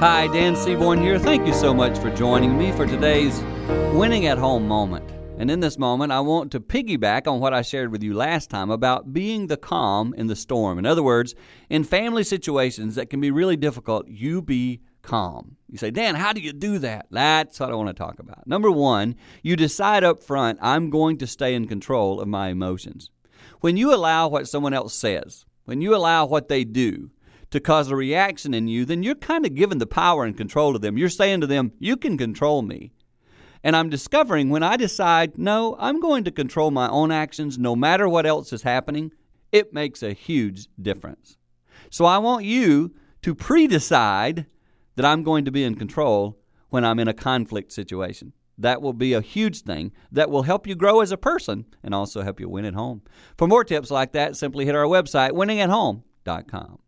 Hi, Dan Seaborn here. Thank you so much for joining me for today's winning at home moment. And in this moment, I want to piggyback on what I shared with you last time about being the calm in the storm. In other words, in family situations that can be really difficult, you be calm. You say, Dan, how do you do that? That's what I want to talk about. Number one, you decide up front, I'm going to stay in control of my emotions. When you allow what someone else says, when you allow what they do, to cause a reaction in you, then you're kind of giving the power and control to them. You're saying to them, You can control me. And I'm discovering when I decide, no, I'm going to control my own actions no matter what else is happening, it makes a huge difference. So I want you to pre decide that I'm going to be in control when I'm in a conflict situation. That will be a huge thing that will help you grow as a person and also help you win at home. For more tips like that, simply hit our website, winningathome.com.